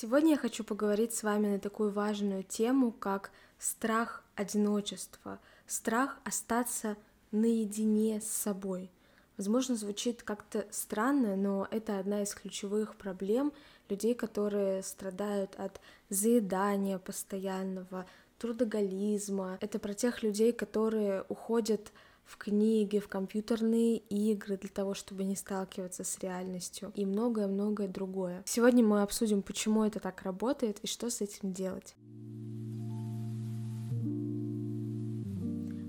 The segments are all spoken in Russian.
Сегодня я хочу поговорить с вами на такую важную тему, как страх одиночества, страх остаться наедине с собой. Возможно, звучит как-то странно, но это одна из ключевых проблем людей, которые страдают от заедания постоянного, трудоголизма. Это про тех людей, которые уходят в книги, в компьютерные игры для того, чтобы не сталкиваться с реальностью и многое-многое другое. Сегодня мы обсудим, почему это так работает и что с этим делать.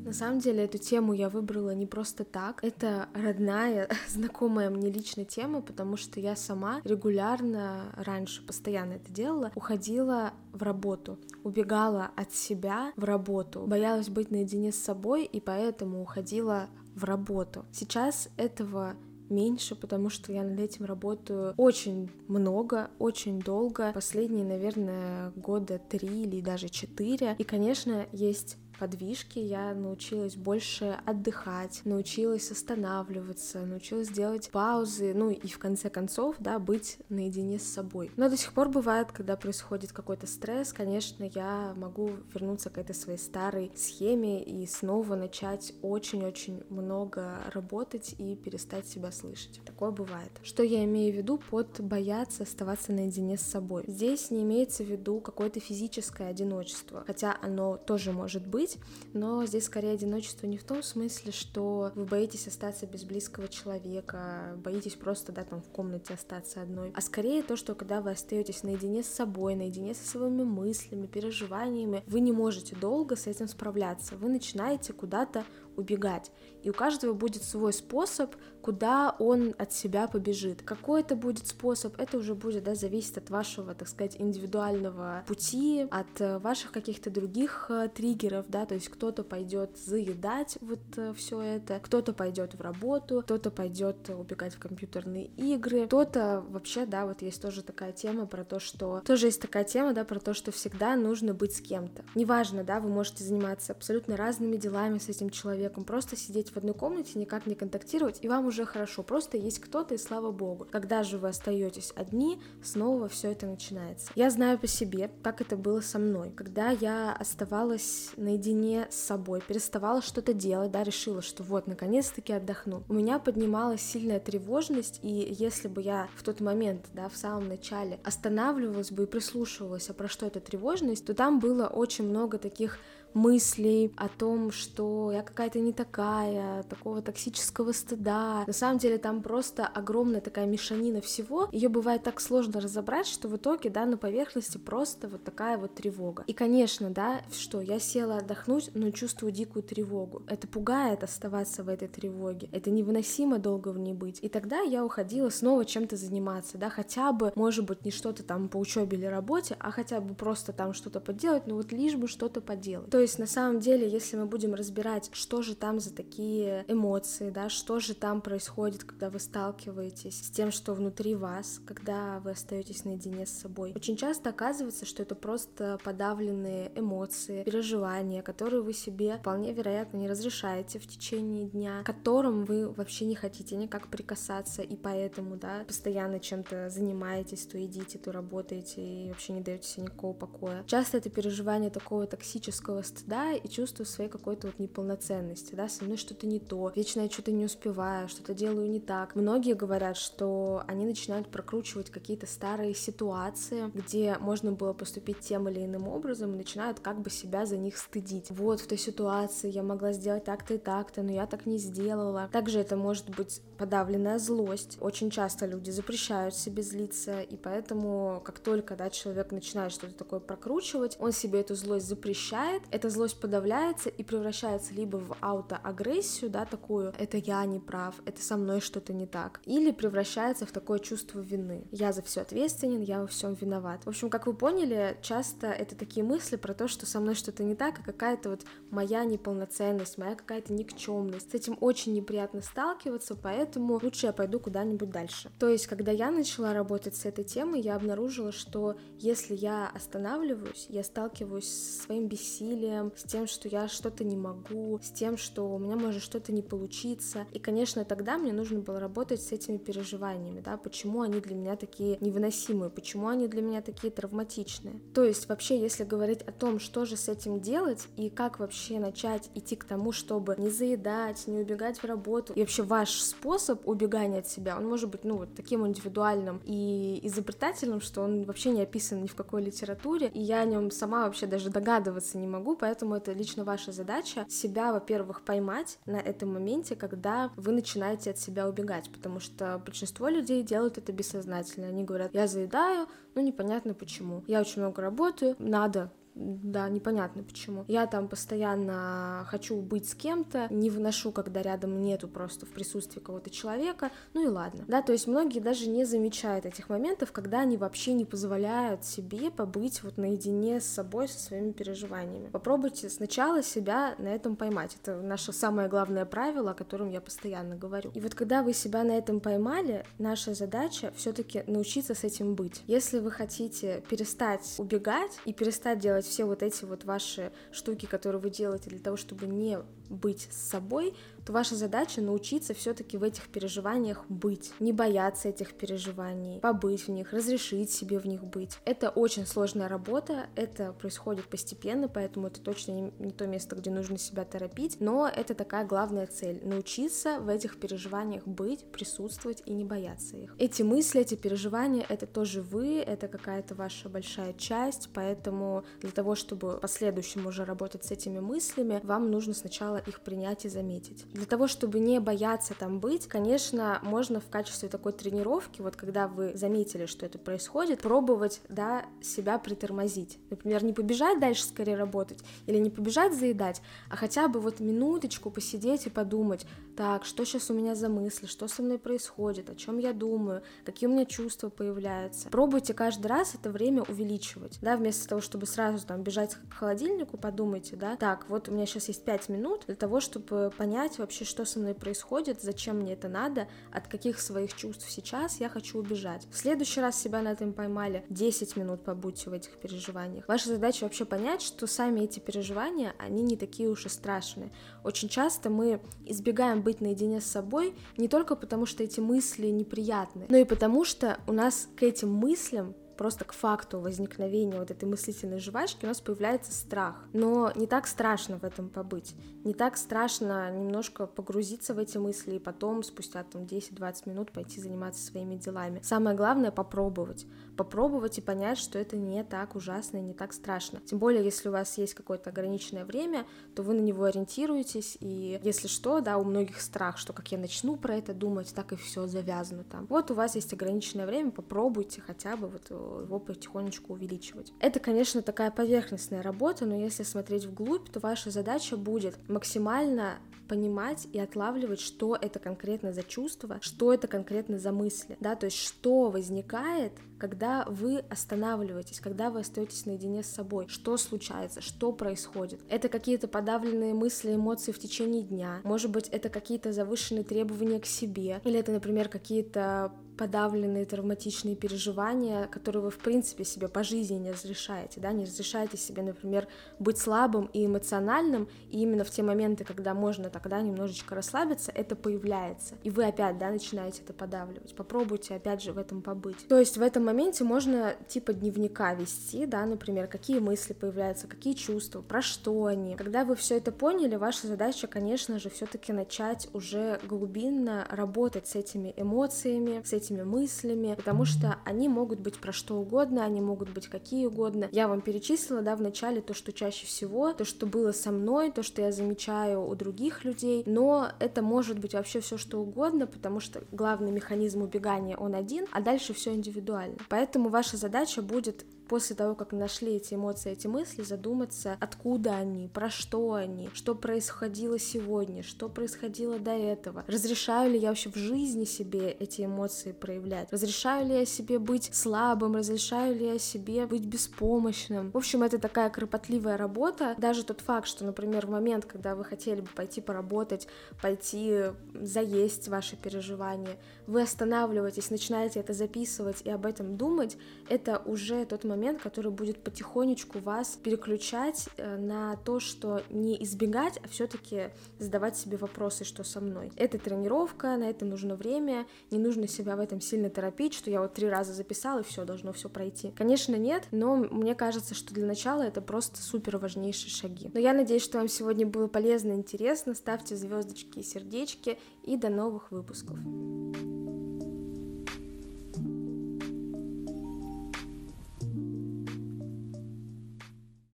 На самом деле эту тему я выбрала не просто так. Это родная, знакомая мне лично тема, потому что я сама регулярно, раньше постоянно это делала, уходила в работу, убегала от себя в работу, боялась быть наедине с собой и поэтому уходила в работу. Сейчас этого меньше, потому что я над этим работаю очень много, очень долго, последние, наверное, года три или даже четыре. И, конечно, есть подвижки я научилась больше отдыхать, научилась останавливаться, научилась делать паузы, ну и в конце концов, да, быть наедине с собой. Но до сих пор бывает, когда происходит какой-то стресс, конечно, я могу вернуться к этой своей старой схеме и снова начать очень-очень много работать и перестать себя слышать. Такое бывает. Что я имею в виду под бояться оставаться наедине с собой? Здесь не имеется в виду какое-то физическое одиночество, хотя оно тоже может быть, быть, но здесь скорее одиночество не в том смысле, что вы боитесь остаться без близкого человека, боитесь просто, да, там в комнате остаться одной, а скорее то, что когда вы остаетесь наедине с собой, наедине со своими мыслями, переживаниями, вы не можете долго с этим справляться, вы начинаете куда-то убегать. И у каждого будет свой способ, куда он от себя побежит. Какой это будет способ, это уже будет да, зависеть от вашего, так сказать, индивидуального пути, от э, ваших каких-то других э, триггеров, да, то есть кто-то пойдет заедать вот э, все это, кто-то пойдет в работу, кто-то пойдет убегать в компьютерные игры, кто-то вообще, да, вот есть тоже такая тема про то, что тоже есть такая тема, да, про то, что всегда нужно быть с кем-то. Неважно, да, вы можете заниматься абсолютно разными делами с этим человеком, просто сидеть в одной комнате, никак не контактировать, и вам уже хорошо, просто есть кто-то, и слава богу. Когда же вы остаетесь одни, снова все это начинается. Я знаю по себе, как это было со мной. Когда я оставалась наедине с собой, переставала что-то делать, да, решила, что вот, наконец-таки отдохну. У меня поднималась сильная тревожность, и если бы я в тот момент, да, в самом начале останавливалась бы и прислушивалась, а про что эта тревожность, то там было очень много таких мыслей о том, что я какая-то не такая, такого токсического стыда. На самом деле там просто огромная такая мешанина всего. Ее бывает так сложно разобрать, что в итоге, да, на поверхности просто вот такая вот тревога. И, конечно, да, что я села отдохнуть, но чувствую дикую тревогу. Это пугает оставаться в этой тревоге. Это невыносимо долго в ней быть. И тогда я уходила снова чем-то заниматься, да, хотя бы, может быть, не что-то там по учебе или работе, а хотя бы просто там что-то поделать, но вот лишь бы что-то поделать. То есть, на самом деле, если мы будем разбирать, что же там за такие эмоции, да, что же там происходит, когда вы сталкиваетесь с тем, что внутри вас, когда вы остаетесь наедине с собой, очень часто оказывается, что это просто подавленные эмоции, переживания, которые вы себе вполне вероятно не разрешаете в течение дня, к которым вы вообще не хотите никак прикасаться, и поэтому, да, постоянно чем-то занимаетесь, то едите, то работаете, и вообще не даете себе никакого покоя. Часто это переживание такого токсического стыда и чувство своей какой-то вот неполноценности, да, со мной что-то не то, вечно я что-то не успеваю, что-то делаю не так. Многие говорят, что они начинают прокручивать какие-то старые ситуации, где можно было поступить тем или иным образом, и начинают как бы себя за них стыдить. Вот в той ситуации я могла сделать так-то и так-то, но я так не сделала. Также это может быть подавленная злость. Очень часто люди запрещают себе злиться, и поэтому как только, да, человек начинает что-то такое прокручивать, он себе эту злость запрещает, эта злость подавляется и превращается либо в аутоагрессию, да, такую, это я не прав, это со мной что-то не так, или превращается в такое чувство вины. Я за все ответственен, я во всем виноват. В общем, как вы поняли, часто это такие мысли про то, что со мной что-то не так, а какая-то вот моя неполноценность, моя какая-то никчемность. С этим очень неприятно сталкиваться, поэтому лучше я пойду куда-нибудь дальше. То есть, когда я начала работать с этой темой, я обнаружила, что если я останавливаюсь, я сталкиваюсь с своим бессилием, бессилием, с тем, что я что-то не могу, с тем, что у меня может что-то не получиться. И, конечно, тогда мне нужно было работать с этими переживаниями, да, почему они для меня такие невыносимые, почему они для меня такие травматичные. То есть вообще, если говорить о том, что же с этим делать и как вообще начать идти к тому, чтобы не заедать, не убегать в работу, и вообще ваш способ убегания от себя, он может быть, ну, вот таким индивидуальным и изобретательным, что он вообще не описан ни в какой литературе, и я о нем сама вообще даже догадываться не могу, поэтому это лично ваша задача себя, во-первых, поймать на этом моменте, когда вы начинаете от себя убегать, потому что большинство людей делают это бессознательно. Они говорят, я заедаю, ну непонятно почему. Я очень много работаю, надо да, непонятно почему. Я там постоянно хочу быть с кем-то, не выношу, когда рядом нету просто в присутствии кого-то человека, ну и ладно. Да, то есть многие даже не замечают этих моментов, когда они вообще не позволяют себе побыть вот наедине с собой, со своими переживаниями. Попробуйте сначала себя на этом поймать. Это наше самое главное правило, о котором я постоянно говорю. И вот когда вы себя на этом поймали, наша задача все-таки научиться с этим быть. Если вы хотите перестать убегать и перестать делать все вот эти вот ваши штуки, которые вы делаете для того, чтобы не быть с собой, то ваша задача научиться все-таки в этих переживаниях быть, не бояться этих переживаний, побыть в них, разрешить себе в них быть. Это очень сложная работа, это происходит постепенно, поэтому это точно не, то место, где нужно себя торопить, но это такая главная цель — научиться в этих переживаниях быть, присутствовать и не бояться их. Эти мысли, эти переживания — это тоже вы, это какая-то ваша большая часть, поэтому для того, чтобы в последующем уже работать с этими мыслями, вам нужно сначала их принять и заметить. Для того, чтобы не бояться там быть, конечно, можно в качестве такой тренировки, вот когда вы заметили, что это происходит, пробовать, да, себя притормозить. Например, не побежать дальше скорее работать или не побежать заедать, а хотя бы вот минуточку посидеть и подумать, так, что сейчас у меня за мысли, что со мной происходит, о чем я думаю, какие у меня чувства появляются. Пробуйте каждый раз это время увеличивать, да, вместо того, чтобы сразу там бежать к холодильнику, подумайте, да, так, вот у меня сейчас есть 5 минут для того, чтобы понять вообще, что со мной происходит, зачем мне это надо, от каких своих чувств сейчас я хочу убежать. В следующий раз себя на этом поймали, 10 минут побудьте в этих переживаниях. Ваша задача вообще понять, что сами эти переживания, они не такие уж и страшные. Очень часто мы избегаем быть наедине с собой не только потому, что эти мысли неприятны, но и потому, что у нас к этим мыслям просто к факту возникновения вот этой мыслительной жвачки у нас появляется страх. Но не так страшно в этом побыть. Не так страшно немножко погрузиться в эти мысли и потом, спустя там 10-20 минут, пойти заниматься своими делами. Самое главное — попробовать. Попробовать и понять, что это не так ужасно и не так страшно. Тем более, если у вас есть какое-то ограниченное время, то вы на него ориентируетесь, и если что, да, у многих страх, что как я начну про это думать, так и все завязано там. Вот у вас есть ограниченное время, попробуйте хотя бы вот э, его потихонечку увеличивать. Это, конечно, такая поверхностная работа, но если смотреть вглубь, то ваша задача будет максимально понимать и отлавливать, что это конкретно за чувство, что это конкретно за мысли, да, то есть что возникает, когда вы останавливаетесь, когда вы остаетесь наедине с собой, что случается, что происходит. Это какие-то подавленные мысли, эмоции в течение дня, может быть, это какие-то завышенные требования к себе, или это, например, какие-то подавленные травматичные переживания, которые вы, в принципе, себе по жизни не разрешаете, да, не разрешаете себе, например, быть слабым и эмоциональным, и именно в те моменты, когда можно тогда немножечко расслабиться, это появляется, и вы опять, да, начинаете это подавливать. Попробуйте, опять же, в этом побыть. То есть в этом моменте можно типа дневника вести, да, например, какие мысли появляются, какие чувства, про что они. Когда вы все это поняли, ваша задача, конечно же, все-таки начать уже глубинно работать с этими эмоциями, с этими этими мыслями, потому что они могут быть про что угодно, они могут быть какие угодно. Я вам перечислила, да, в начале то, что чаще всего, то, что было со мной, то, что я замечаю у других людей, но это может быть вообще все что угодно, потому что главный механизм убегания он один, а дальше все индивидуально. Поэтому ваша задача будет после того, как нашли эти эмоции, эти мысли, задуматься, откуда они, про что они, что происходило сегодня, что происходило до этого. Разрешаю ли я вообще в жизни себе эти эмоции проявлять? Разрешаю ли я себе быть слабым? Разрешаю ли я себе быть беспомощным? В общем, это такая кропотливая работа. Даже тот факт, что, например, в момент, когда вы хотели бы пойти поработать, пойти заесть ваши переживания, вы останавливаетесь, начинаете это записывать и об этом думать, это уже тот момент, момент, который будет потихонечку вас переключать э, на то, что не избегать, а все-таки задавать себе вопросы, что со мной. Это тренировка, на это нужно время, не нужно себя в этом сильно торопить, что я вот три раза записала и все, должно все пройти. Конечно, нет, но мне кажется, что для начала это просто супер важнейшие шаги. Но я надеюсь, что вам сегодня было полезно и интересно. Ставьте звездочки и сердечки, и до новых выпусков.